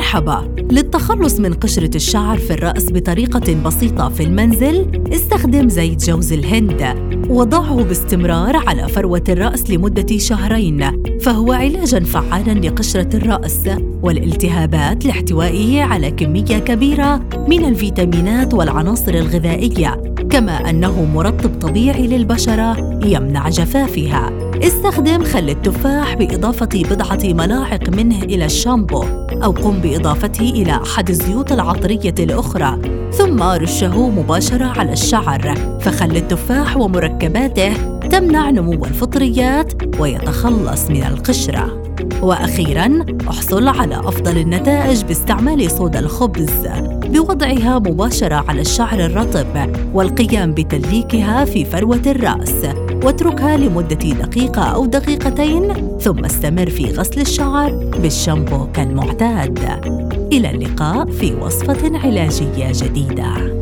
مرحبا. للتخلص من قشرة الشعر في الرأس بطريقة بسيطة في المنزل استخدم زيت جوز الهند. وضعه باستمرار على فروة الرأس لمدة شهرين فهو علاجا فعالا لقشرة الرأس والالتهابات لاحتوائه على كمية كبيرة من الفيتامينات والعناصر الغذائية كما أنه مرطب طبيعي للبشرة يمنع جفافها. استخدم خل التفاح بإضافة بضعة ملاعق منه إلى الشامبو أو قم بإضافته إلى أحد الزيوت العطرية الأخرى. ثم رشه مباشرة على الشعر فخل التفاح ومركباته تمنع نمو الفطريات ويتخلص من القشرة. وأخيرا احصل على أفضل النتائج باستعمال صودا الخبز بوضعها مباشرة على الشعر الرطب والقيام بتدليكها في فروة الرأس. واتركها لمدة دقيقة أو دقيقتين ثم استمر في غسل الشعر بالشامبو كالمعتاد. إلى اللقاء في وصفة علاجية جديدة.